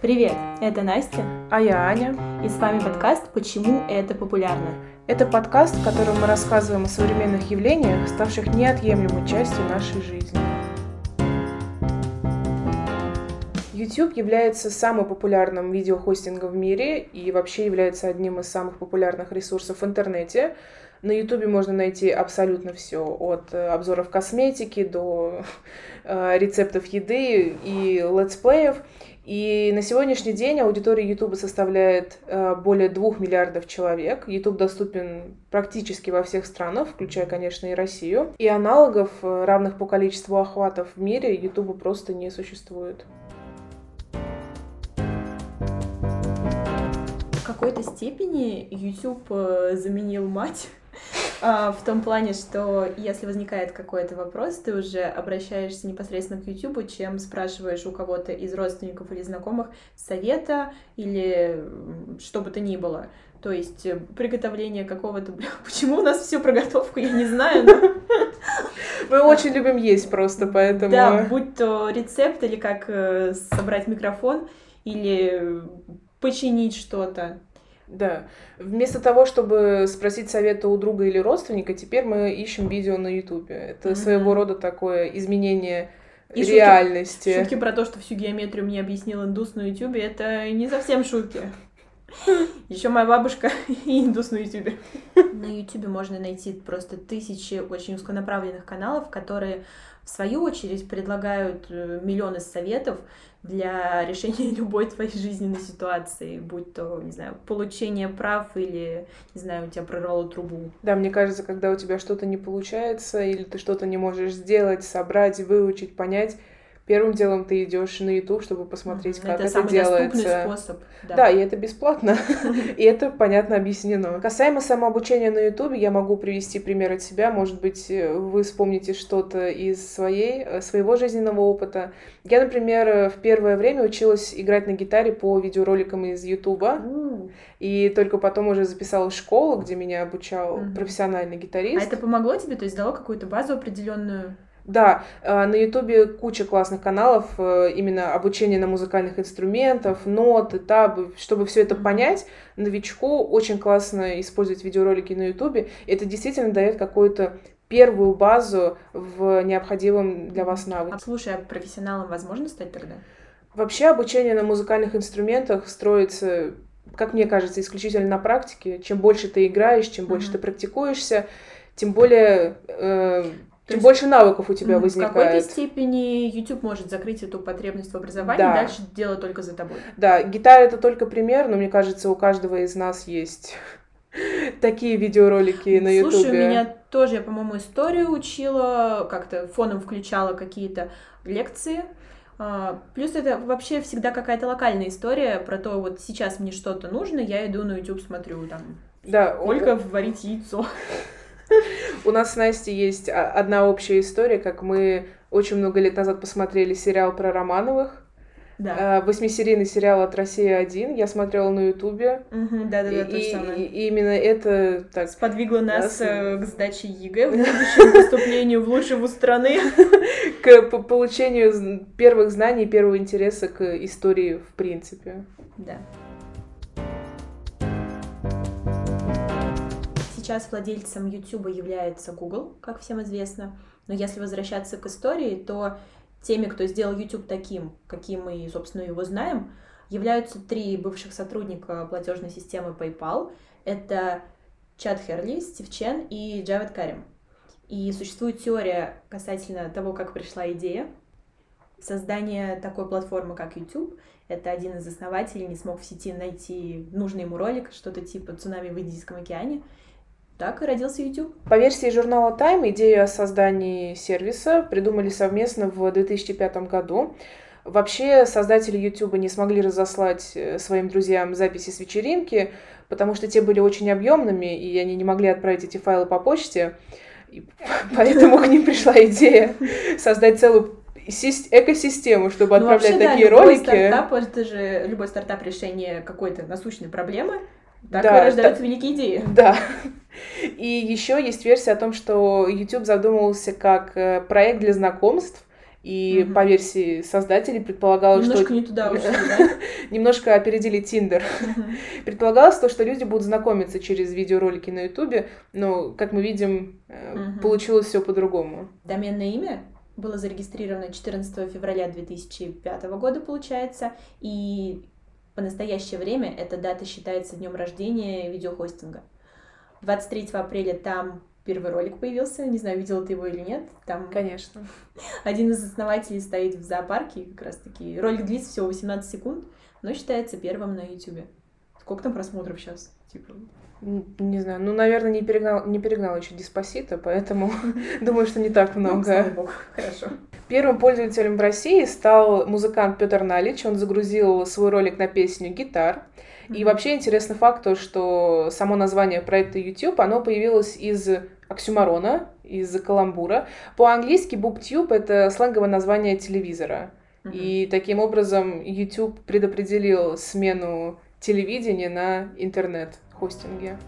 Привет, это Настя. А я Аня. И с вами подкаст «Почему это популярно?». Это подкаст, в котором мы рассказываем о современных явлениях, ставших неотъемлемой частью нашей жизни. YouTube является самым популярным видеохостингом в мире и вообще является одним из самых популярных ресурсов в интернете. На YouTube можно найти абсолютно все, от э, обзоров косметики до э, рецептов еды и летсплеев. И на сегодняшний день аудитория YouTube составляет э, более двух миллиардов человек. YouTube доступен практически во всех странах, включая, конечно, и Россию. И аналогов, равных по количеству охватов в мире, YouTube просто не существует. В какой-то степени YouTube заменил мать а, в том плане, что если возникает какой-то вопрос, ты уже обращаешься непосредственно к YouTube, чем спрашиваешь у кого-то из родственников или знакомых совета или что бы то ни было. То есть э, приготовление какого-то... Почему у нас все про готовку, я не знаю, но... Мы очень любим есть просто, поэтому... Да, будь то рецепт или как э, собрать микрофон, или починить что-то. Да. Вместо того, чтобы спросить совета у друга или родственника, теперь мы ищем видео на Ютубе. Это mm-hmm. своего рода такое изменение и реальности. Шутки, шутки про то, что всю геометрию мне объяснил индус на Ютубе, это не совсем шутки. Еще моя бабушка и индус на Ютубе. На Ютубе можно найти просто тысячи очень узконаправленных каналов, которые в свою очередь предлагают э, миллионы советов для решения любой твоей жизненной ситуации, будь то, не знаю, получение прав или, не знаю, у тебя прорвало трубу. Да, мне кажется, когда у тебя что-то не получается или ты что-то не можешь сделать, собрать, выучить, понять, первым делом ты идешь на YouTube, чтобы посмотреть, как это, это самый делается. способ. Да. да, и это бесплатно, и это понятно объяснено. Касаемо самообучения на YouTube, я могу привести пример от себя. Может быть, вы вспомните что-то из своей, э, своего жизненного опыта. Я, например, в первое время училась играть на гитаре по видеороликам из YouTube, и только потом уже записалась в школу, где меня обучал профессиональный гитарист. А это помогло тебе, то есть дало какую-то базу определенную? Да, э, на Ютубе куча классных каналов, э, именно обучение на музыкальных инструментах, ноты, табы. Чтобы все это понять, новичку очень классно использовать видеоролики на Ютубе. Это действительно дает какую-то первую базу в необходимом для вас навыке. А слушай, а профессионалом возможно стать тогда? Вообще обучение на музыкальных инструментах строится, как мне кажется, исключительно на практике. Чем больше ты играешь, чем больше mm-hmm. ты практикуешься, тем более э, тем есть, больше навыков у тебя возникает. В какой-то степени YouTube может закрыть эту потребность в образовании, да. дальше дело только за тобой. Да, гитара это только пример, но мне кажется, у каждого из нас есть такие видеоролики на YouTube. Слушай, у меня тоже, я, по-моему, историю учила, как-то фоном включала какие-то лекции. А, плюс это вообще всегда какая-то локальная история про то, вот сейчас мне что-то нужно, я иду на YouTube, смотрю там, да, сколько варить яйцо. У нас с Настей есть одна общая история, как мы очень много лет назад посмотрели сериал про Романовых. Да. Восьмисерийный сериал от России 1. Я смотрела на Ютубе. да, да, да, то же самое. И, именно это так. Сподвигло нас э, к сдаче ЕГЭ, в будущем поступлению в лучшую страны. К получению первых знаний, первого интереса к истории в принципе. Да. Сейчас владельцем YouTube является Google, как всем известно. Но если возвращаться к истории, то теми, кто сделал YouTube таким, каким мы, собственно, его знаем, являются три бывших сотрудника платежной системы PayPal. Это Чад Херли, Стив Чен и Джавед Карим. И существует теория касательно того, как пришла идея создания такой платформы, как YouTube. Это один из основателей не смог в сети найти нужный ему ролик, что-то типа «Цунами в Индийском океане», так и родился YouTube. По версии журнала Time, идею о создании сервиса придумали совместно в 2005 году. Вообще создатели YouTube не смогли разослать э, своим друзьям записи с вечеринки, потому что те были очень объемными, и они не могли отправить эти файлы по почте. И поэтому к ним пришла идея создать целую экосистему, чтобы ну, отправлять вообще, такие да, ролики. Стартап, это же любой стартап решение какой-то насущной проблемы. Так да, и рождаются да, великие идеи. Да. И еще есть версия о том, что YouTube задумывался как э, проект для знакомств, И Мгм. по версии создателей предполагалось, Немножко что не туда ушли, да? немножко опередили Тиндер. Мгм. Предполагалось то, что люди будут знакомиться через видеоролики на Ютубе, но, как мы видим, Мгм. получилось все по-другому. Доменное имя было зарегистрировано 14 февраля 2005 года, получается, и по настоящее время эта дата считается днем рождения видеохостинга. 23 апреля там первый ролик появился, не знаю, видела ты его или нет. Там Конечно. один из основателей стоит в зоопарке, как раз таки. Ролик длится всего 18 секунд, но считается первым на Ютубе. Сколько там просмотров сейчас? Типа, Не знаю, ну, наверное, не перегнал, не перегнал еще Диспосита, поэтому думаю, что не так ну, слава много. богу, хорошо. Первым пользователем в России стал музыкант Петр Налич. Он загрузил свой ролик на песню «Гитар». И вообще интересный факт то, что само название проекта YouTube, оно появилось из оксюмарона, из каламбура. По-английски BookTube — это сленговое название телевизора. Мгм. И таким образом YouTube предопределил смену телевидения на интернет-хостинге.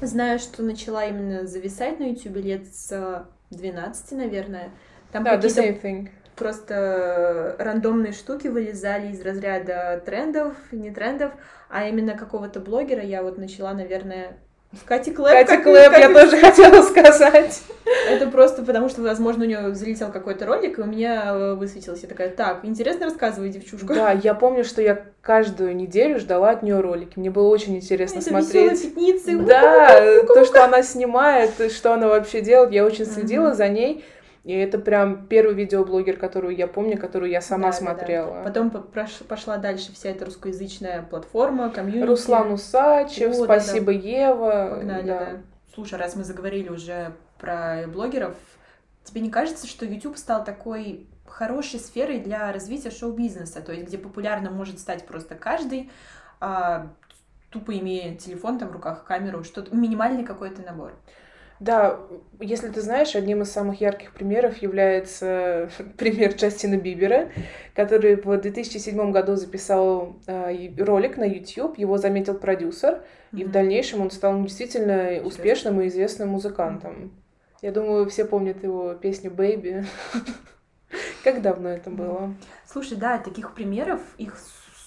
Знаю, что начала именно зависать на YouTube лет с 12, наверное. Там Да, the same thing. просто рандомные штуки вылезали из разряда трендов, не трендов, а именно какого-то блогера я вот начала, наверное, Кати Клэп. Как- Клэп, как я тоже хотела сказать. Это просто потому, что, возможно, у нее залетел какой-то ролик, и у меня э, высветилось. Я такая, так, интересно рассказывай, девчушка. Да, я помню, что я каждую неделю ждала от нее ролики. Мне было очень интересно Это смотреть. пятницы. Да, то, что она снимает, что она вообще делает, я очень следила за ней. И это прям первый видеоблогер, которую я помню, которую я сама Да, да, да. смотрела. Потом пошла дальше вся эта русскоязычная платформа, комьюнити. Руслан Усачев, О, да, да. спасибо, Ева. Погнали, да. да. Слушай, раз мы заговорили уже про блогеров, тебе не кажется, что YouTube стал такой хорошей сферой для развития шоу-бизнеса, то есть где популярно может стать просто каждый, а, тупо имея телефон там в руках, камеру, что-то минимальный какой-то набор. Да, если ты знаешь, одним из самых ярких примеров является пример Джастина Бибера, который в 2007 году записал э, ролик на YouTube, его заметил продюсер, и в дальнейшем он стал действительно успешным и известным музыкантом. Я думаю, все помнят его песню «Baby». Как давно это было? Слушай, да, таких примеров, их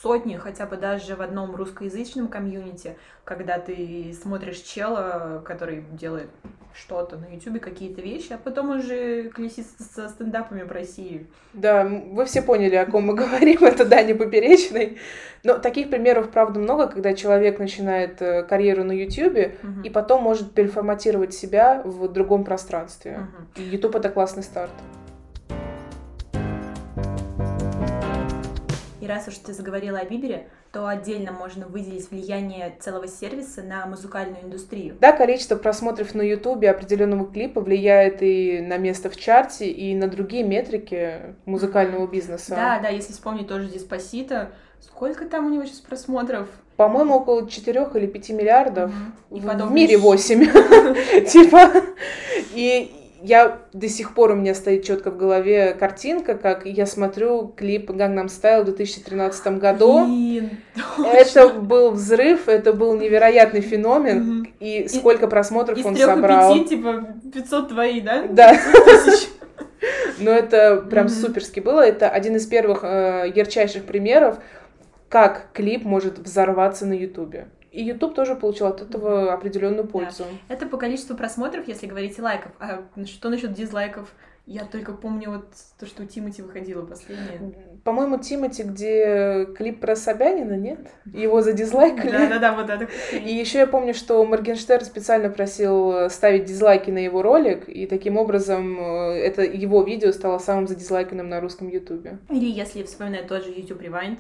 сотни, хотя бы даже в одном русскоязычном комьюнити, когда ты смотришь чела, который делает что-то на Ютубе, какие-то вещи, а потом уже колесит со стендапами в России. Да, вы все поняли, о ком мы говорим, это Даня Поперечный. Но таких примеров, правда, много, когда человек начинает э, карьеру на YouTube Мгм. и потом может переформатировать себя в другом пространстве. И YouTube это классный старт. И раз уж ты заговорила о Бибере, то отдельно можно выделить влияние целого сервиса на музыкальную индустрию. Да, количество просмотров на YouTube определенного клипа влияет и на место в чарте, и на другие метрики музыкального бизнеса. Да, да, если вспомнить тоже Диспосито, сколько там у него сейчас просмотров? По-моему, около 4 или 5 миллиардов. Мгм. И В потом мире еще- 8. Типа. И я до сих пор у меня стоит четко в голове картинка, как я смотрю клип Gangnam Style в 2013 году. Блин, Это был взрыв, это был невероятный феномен, Мгм. и сколько просмотров Из он и собрал. пяти, типа, 500 твои, да? Да, но это прям суперски было. Это один из первых э, ярчайших примеров, как клип может взорваться на Ютубе. И Ютуб тоже получил от этого определенную пользу. Это по количеству просмотров, если говорить лайков. А что насчет дизлайков? Я только помню вот то, что у Тимати выходило последнее. По-моему, Тимати, где клип про Собянина, нет? Его задизлайкали. Да-да-да, вот это. И еще я помню, что Моргенштерн специально просил ставить дизлайки на его ролик, и таким образом э, это его видео стало самым задизлайканным на русском ютубе. Или если вспоминать тот же YouTube Rewind,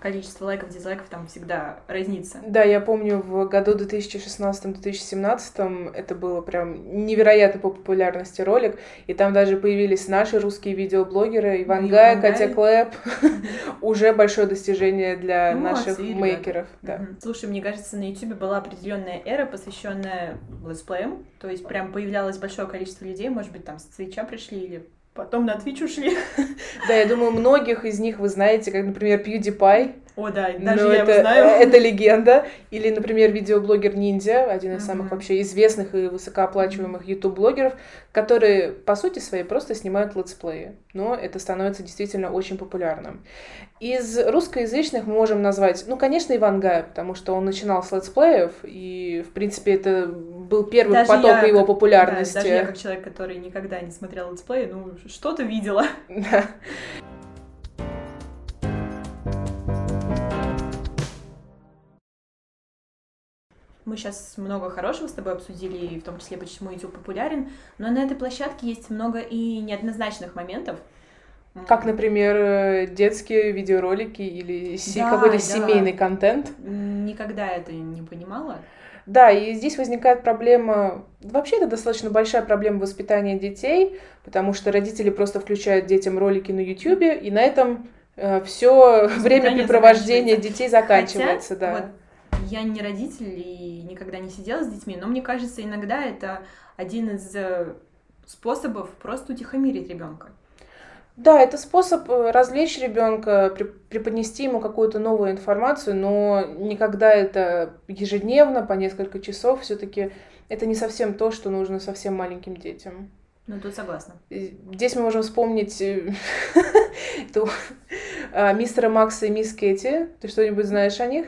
количество лайков, дизлайков там всегда разнится. Да, я помню, в году 2016-2017 это было прям невероятно по популярности ролик, и там даже появились наши русские видеоблогеры, Иван Ну, Гай, Иван Катя Гай. Клэп. Уже большое достижение для Ну, наших молодцы, мейкеров. Да. Слушай, мне кажется, на YouTube была определенная эра, посвященная летсплеям. То есть прям появлялось большое количество людей, может быть, там с Твича пришли или потом на Twitch ушли. да, я думаю, многих из них вы знаете, как, например, PewDiePie. О, да, даже Но я это, его знаю. это легенда. Или, например, видеоблогер Ninja, один из самых Мгм. вообще известных и высокооплачиваемых YouTube-блогеров, которые, по сути своей, просто снимают летсплеи. Но это становится действительно очень популярным. Из русскоязычных мы можем назвать, ну, конечно, Иван Гай, потому что он начинал с летсплеев, и, в принципе, это был первый Даже поток я его как- популярности. Да, даже я, как человек, который никогда не смотрел летсплеи, ну, что-то видела. Да. Мы сейчас много хорошего с тобой обсудили, в том числе, почему YouTube популярен, но на этой площадке есть много и неоднозначных моментов. Как, например, э, детские видеоролики или Да, какой-то да. семейный контент. Никогда это не понимала. Да, и здесь возникает проблема, вообще это достаточно большая проблема воспитания детей, потому что родители просто включают детям ролики на YouTube, и на этом все времяпрепровождение заканчивается. детей заканчивается, Хотя, да. вот, я не родитель и никогда не сидела с детьми, но мне кажется, иногда это один из э, способов просто утихомирить ребенка. Да, это способ э, развлечь ребенка, преподнести ему какую-то новую информацию, но никогда это ежедневно, по несколько часов, все-таки это не совсем то, что нужно совсем маленьким детям. Ну, тут согласна. Здесь мы можем вспомнить э, а, мистера Макса и мисс Кэти. Ты что-нибудь знаешь о них?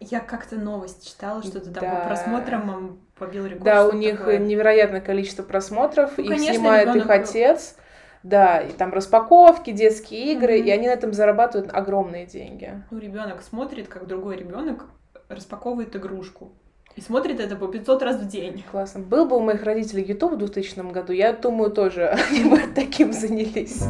Я как-то новость читала, что-то там Да. по просмотрам побил рекорд. Да, у них такое. невероятное количество просмотров. Ну, их конечно, снимает их отец. Да, и там распаковки, детские игры, Мгм. и они на этом зарабатывают огромные деньги. Ну, ребенок смотрит, как другой ребенок распаковывает игрушку. И смотрит это по 500 раз в день. Классно. Был бы у моих родителей YouTube в 2000 году, я думаю, тоже они бы таким занялись.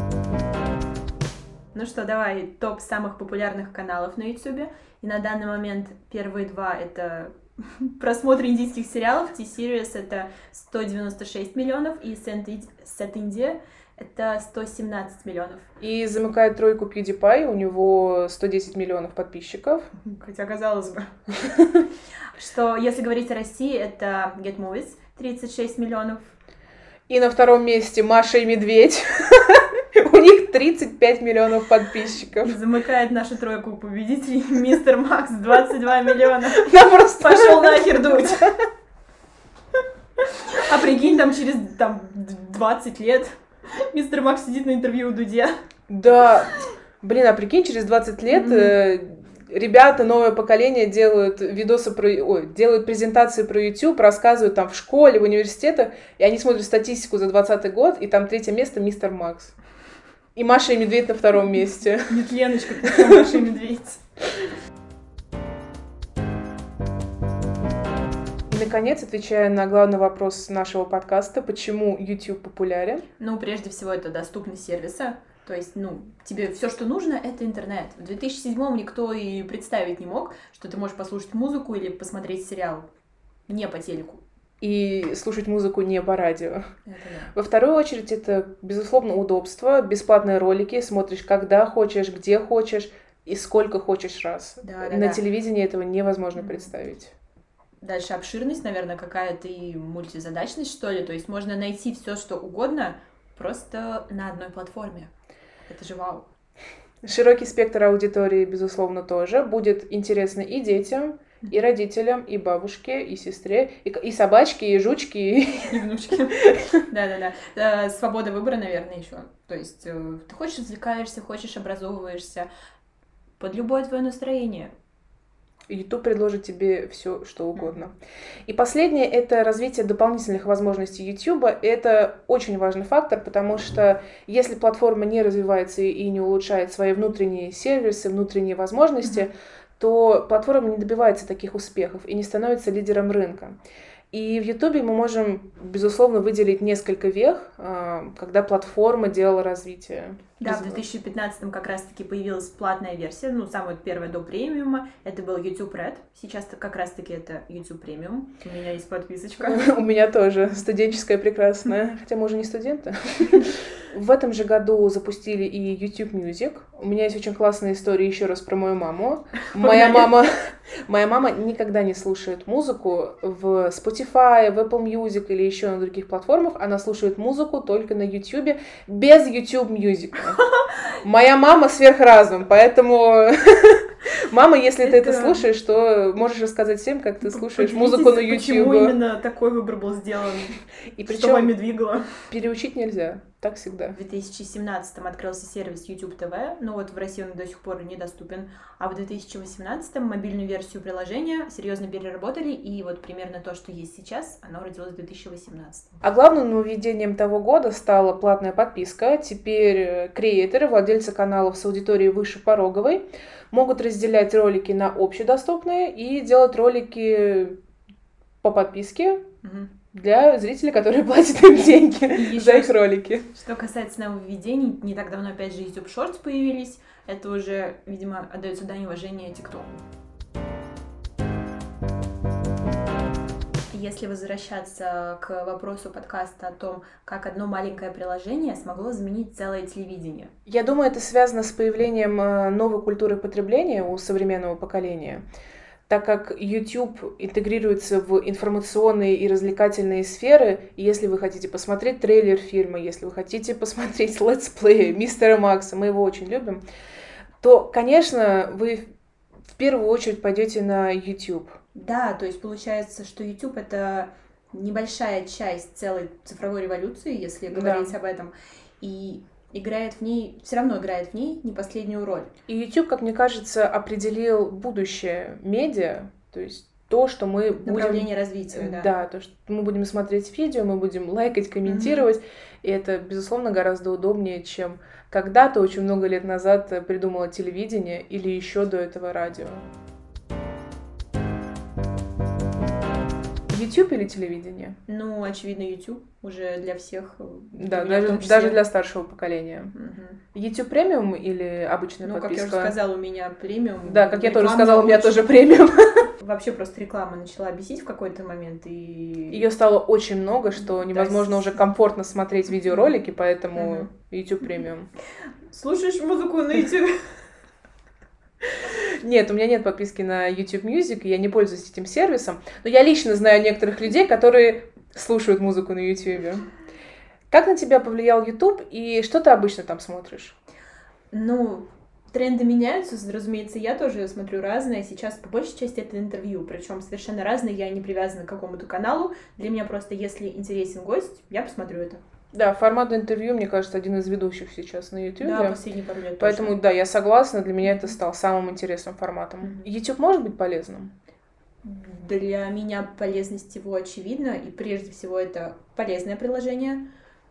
Ну что, давай топ самых популярных каналов на YouTube. И на данный момент первые два это просмотры индийских сериалов. T-Series это 196 миллионов, и Set India это 117 миллионов. И замыкает тройку PewDiePie, у него 110 миллионов подписчиков. Хотя казалось бы. Что, если говорить о России, это Get Movies 36 миллионов. И на втором месте Маша и Медведь. У них 35 миллионов подписчиков. Замыкает нашу тройку победителей Мистер Макс 22 миллиона. Нам просто... Пошел нахер дуть. А прикинь, там через там, 20 лет мистер Макс сидит на интервью у Дудя. Да. Блин, а прикинь, через 20 лет э, ребята, новое поколение делают видосы про... Ой, делают презентации про YouTube, рассказывают там в школе, в университетах, и они смотрят статистику за 20 год, и там третье место Мистер Макс. И Маша и Медведь на втором месте. Нет, Леночка, ты Маша и Медведь. И, наконец, отвечая на главный вопрос нашего подкаста, почему YouTube популярен. Ну, прежде всего, это доступность сервиса. То есть, ну, тебе все, что нужно, это интернет. В 2007 никто и представить не мог, что ты можешь послушать музыку или посмотреть сериал не по телеку. И слушать музыку не по радио. Да. Во вторую очередь, это, безусловно, удобство, бесплатные ролики, смотришь когда хочешь, где хочешь и сколько хочешь раз. Да, да, На да. телевидении этого невозможно Мгм. представить. Дальше обширность, наверное, какая-то и мультизадачность, что ли. То есть можно найти все, что угодно, просто на одной платформе. Это же вау. Широкий спектр аудитории, безусловно, тоже будет интересно и детям, и родителям, и бабушке, и сестре, и, и собачке, и жучке, и И внучки. Да-да-да. Свобода выбора, наверное, еще. То есть э, ты хочешь развлекаешься, хочешь образовываешься под любое твое настроение. YouTube предложит тебе все, что угодно. И последнее — это развитие дополнительных возможностей YouTube. Это очень важный фактор, потому что если платформа не развивается и не улучшает свои внутренние сервисы, внутренние возможности, то платформа не добивается таких успехов и не становится лидером рынка. И в YouTube мы можем, безусловно, выделить несколько вех, а, когда платформа делала развитие. Да, в Без- 2015 как раз-таки появилась платная версия, ну, самая первая до премиума. Это был YouTube Red. Сейчас как раз-таки это YouTube Premium. У меня есть подписочка. У меня тоже студенческая прекрасная, хотя мы уже не студенты. В этом же году запустили и YouTube Music. У меня есть очень классная история еще раз про мою маму. Моя мама, моя мама никогда не слушает музыку в Spotify, в Apple Music или еще на других платформах. Она слушает музыку только на YouTube без YouTube Music. Моя мама сверхразум, поэтому Мама, если ты это слушаешь, то можешь рассказать всем, как ты слушаешь музыку на YouTube. Почему именно такой выбор был сделан? И причем что вами двигало? Переучить нельзя. Так всегда. В 2017 открылся сервис YouTube TV, но вот в России он до сих пор недоступен. А в 2018 мобильную версию приложения серьезно переработали, и вот примерно то, что есть сейчас, оно родилось в 2018. А главным нововведением того года стала платная подписка. Теперь э, креаторы, владельцы каналов с аудиторией выше пороговой, могут разделять ролики на общедоступные и делать ролики по подписке. Угу для зрителей, которые платят им деньги за их ролики. Что касается нововведений, не так давно опять же YouTube Shorts появились. Это уже, видимо, отдается дань уважения TikTok. Если возвращаться к вопросу подкаста о том, как одно маленькое приложение смогло заменить целое телевидение. Я думаю, это связано с появлением э, новой культуры потребления у современного поколения так как YouTube интегрируется в информационные и развлекательные сферы, и если вы хотите посмотреть трейлер фильма, если вы хотите посмотреть летсплей Мистера Макса, мы его очень любим, то, конечно, вы в первую очередь пойдете на YouTube. Да, то есть получается, что YouTube это небольшая часть целой цифровой революции, если говорить да. об этом. И играет в ней, все равно играет в ней не последнюю роль. И YouTube, как мне кажется, определил будущее медиа, то есть то, что мы будем... Направление развития, да. Да, то, что мы будем смотреть видео, мы будем лайкать, комментировать, mm-hmm. и это, безусловно, гораздо удобнее, чем когда-то, очень много лет назад, придумала телевидение или еще до этого радио. YouTube или телевидение? Ну, очевидно, YouTube уже для всех. Э, да, для даже, даже для старшего поколения. Угу. YouTube премиум или обычная ну, подписка? Ну, как я уже сказала, у меня премиум. Да, как я тоже сказала, у меня тоже премиум. Вообще просто реклама начала бесить в какой-то момент и... Ее стало очень много, что невозможно да, уже комфортно смотреть видеоролики, поэтому угу. YouTube премиум. Слушаешь музыку на YouTube? Нет, у меня нет подписки на YouTube Music, я не пользуюсь этим сервисом. Но я лично знаю некоторых людей, которые слушают музыку на YouTube. Как на тебя повлиял YouTube и что ты обычно там смотришь? Ну, тренды меняются, разумеется, я тоже смотрю разное. Сейчас по большей части это интервью, причем совершенно разные, я не привязана к какому-то каналу. Для меня просто, если интересен гость, я посмотрю это. Да, формат интервью, мне кажется, один из ведущих сейчас на YouTube. Да, последние пару лет Поэтому, точно. да, я согласна, для меня это стал самым интересным форматом. YouTube может быть полезным? Для меня полезность его очевидна, и прежде всего это полезное приложение,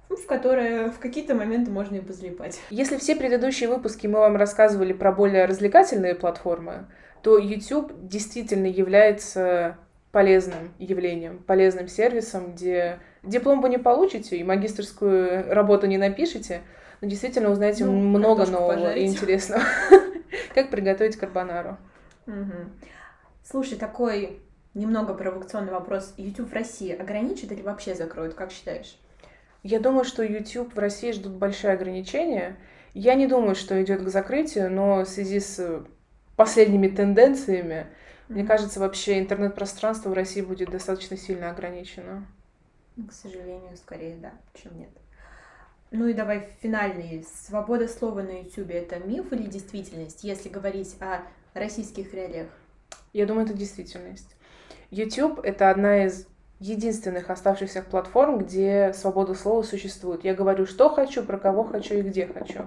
ну, в которое в какие-то моменты можно и позлипать. Если все предыдущие выпуски мы вам рассказывали про более развлекательные платформы, то YouTube действительно является полезным явлением, полезным сервисом, где диплом вы не получите и магистрскую работу не напишете, но действительно узнаете ну, много нового пожарить. и интересного. Как приготовить карбонару. Слушай, такой немного провокационный вопрос. YouTube в России ограничит или вообще закроют, как считаешь? Я думаю, что YouTube в России ждут большие ограничения. Я не думаю, что идет к закрытию, но в связи с последними тенденциями мне кажется, вообще интернет-пространство в России будет достаточно сильно ограничено. К сожалению, скорее да, чем нет. Ну и давай финальный. Свобода слова на YouTube это миф или действительность, если говорить о российских реалиях? Я думаю, это действительность. YouTube это одна из единственных оставшихся платформ, где свобода слова существует. Я говорю, что хочу, про кого хочу и где хочу.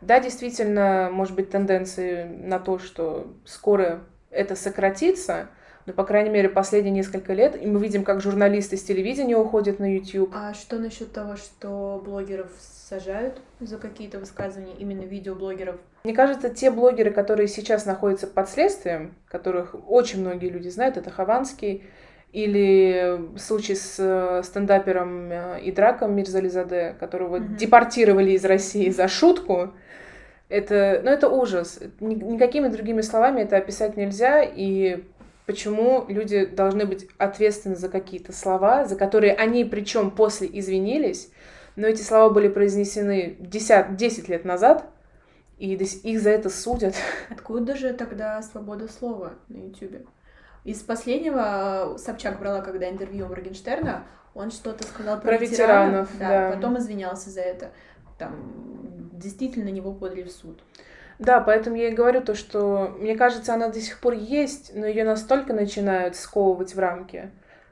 Да, действительно, может быть, тенденции на то, что скоро это сократится, но, по крайней мере, последние несколько лет, и мы видим, как журналисты с телевидения уходят на YouTube. А что насчет того, что блогеров сажают за какие-то высказывания, именно видеоблогеров? Мне кажется, те блогеры, которые сейчас находятся под следствием, которых очень многие люди знают, это Хованский, или случай с э, стендапером э, и драком Мирзализаде, которого mm-hmm. депортировали из России за шутку, это, ну, это ужас. Никакими другими словами это описать нельзя. И почему люди должны быть ответственны за какие-то слова, за которые они причем после извинились, но эти слова были произнесены 10, 10 лет назад, и их за это судят. Откуда же тогда свобода слова на YouTube? Из последнего Собчак брала, когда интервью Моргенштерна, он что-то сказал про, про ветеранов, ветеранов да, да. потом извинялся за это. Там действительно него подали в суд. Да, поэтому я и говорю то, что мне кажется, она до сих пор есть, но ее настолько начинают сковывать в рамки,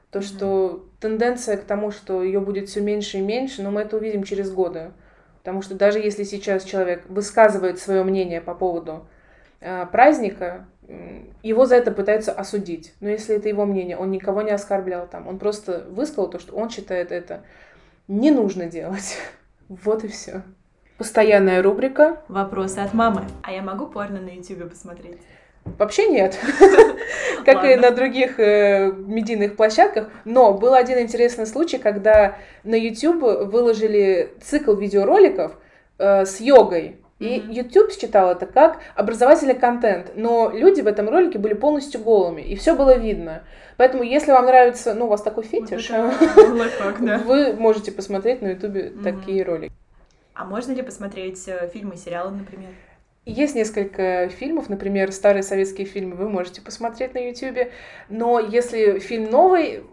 то, mm-hmm. что тенденция к тому, что ее будет все меньше и меньше, но мы это увидим через годы. Потому что даже если сейчас человек высказывает свое мнение по поводу э, праздника, его за это пытаются осудить. Но если это его мнение, он никого не оскорблял там, он просто высказал то, что он считает это не нужно делать. Вот и все. Постоянная рубрика. Вопросы от мамы. А я могу порно на YouTube посмотреть? Вообще нет, как и на других э, медийных площадках. Но был один интересный случай, когда на YouTube выложили цикл видеороликов э, с йогой. И YouTube считал это как образовательный контент, но люди в этом ролике были полностью голыми, и все было видно. Поэтому, если вам нравится, ну, у вас такой фетиш, вы можете посмотреть на YouTube такие ролики. А можно ли посмотреть э, фильмы и сериалы, например? Есть несколько фильмов, например, старые советские фильмы вы можете посмотреть на YouTube, но если фильм новый,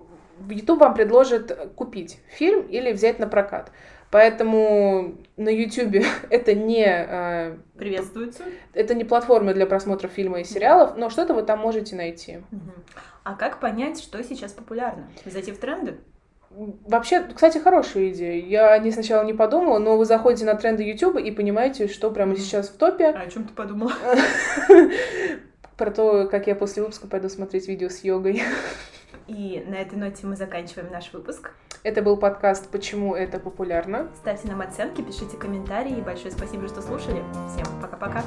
YouTube вам предложит купить фильм или взять на прокат. Поэтому на YouTube это не... Э, Приветствуется. Это не платформа для просмотра фильма и сериалов, но что-то вы там можете найти. А как понять, что сейчас популярно? Зайти в тренды? Вообще, кстати, хорошая идея. Я о ней сначала не подумала, но вы заходите на тренды YouTube и понимаете, что прямо сейчас в топе. А о чем ты подумала? Про то, как я после выпуска пойду смотреть видео с йогой. И на этой ноте мы заканчиваем наш выпуск. Это был подкаст «Почему это популярно?». Ставьте нам оценки, пишите комментарии. Большое спасибо, что слушали. Всем пока-пока.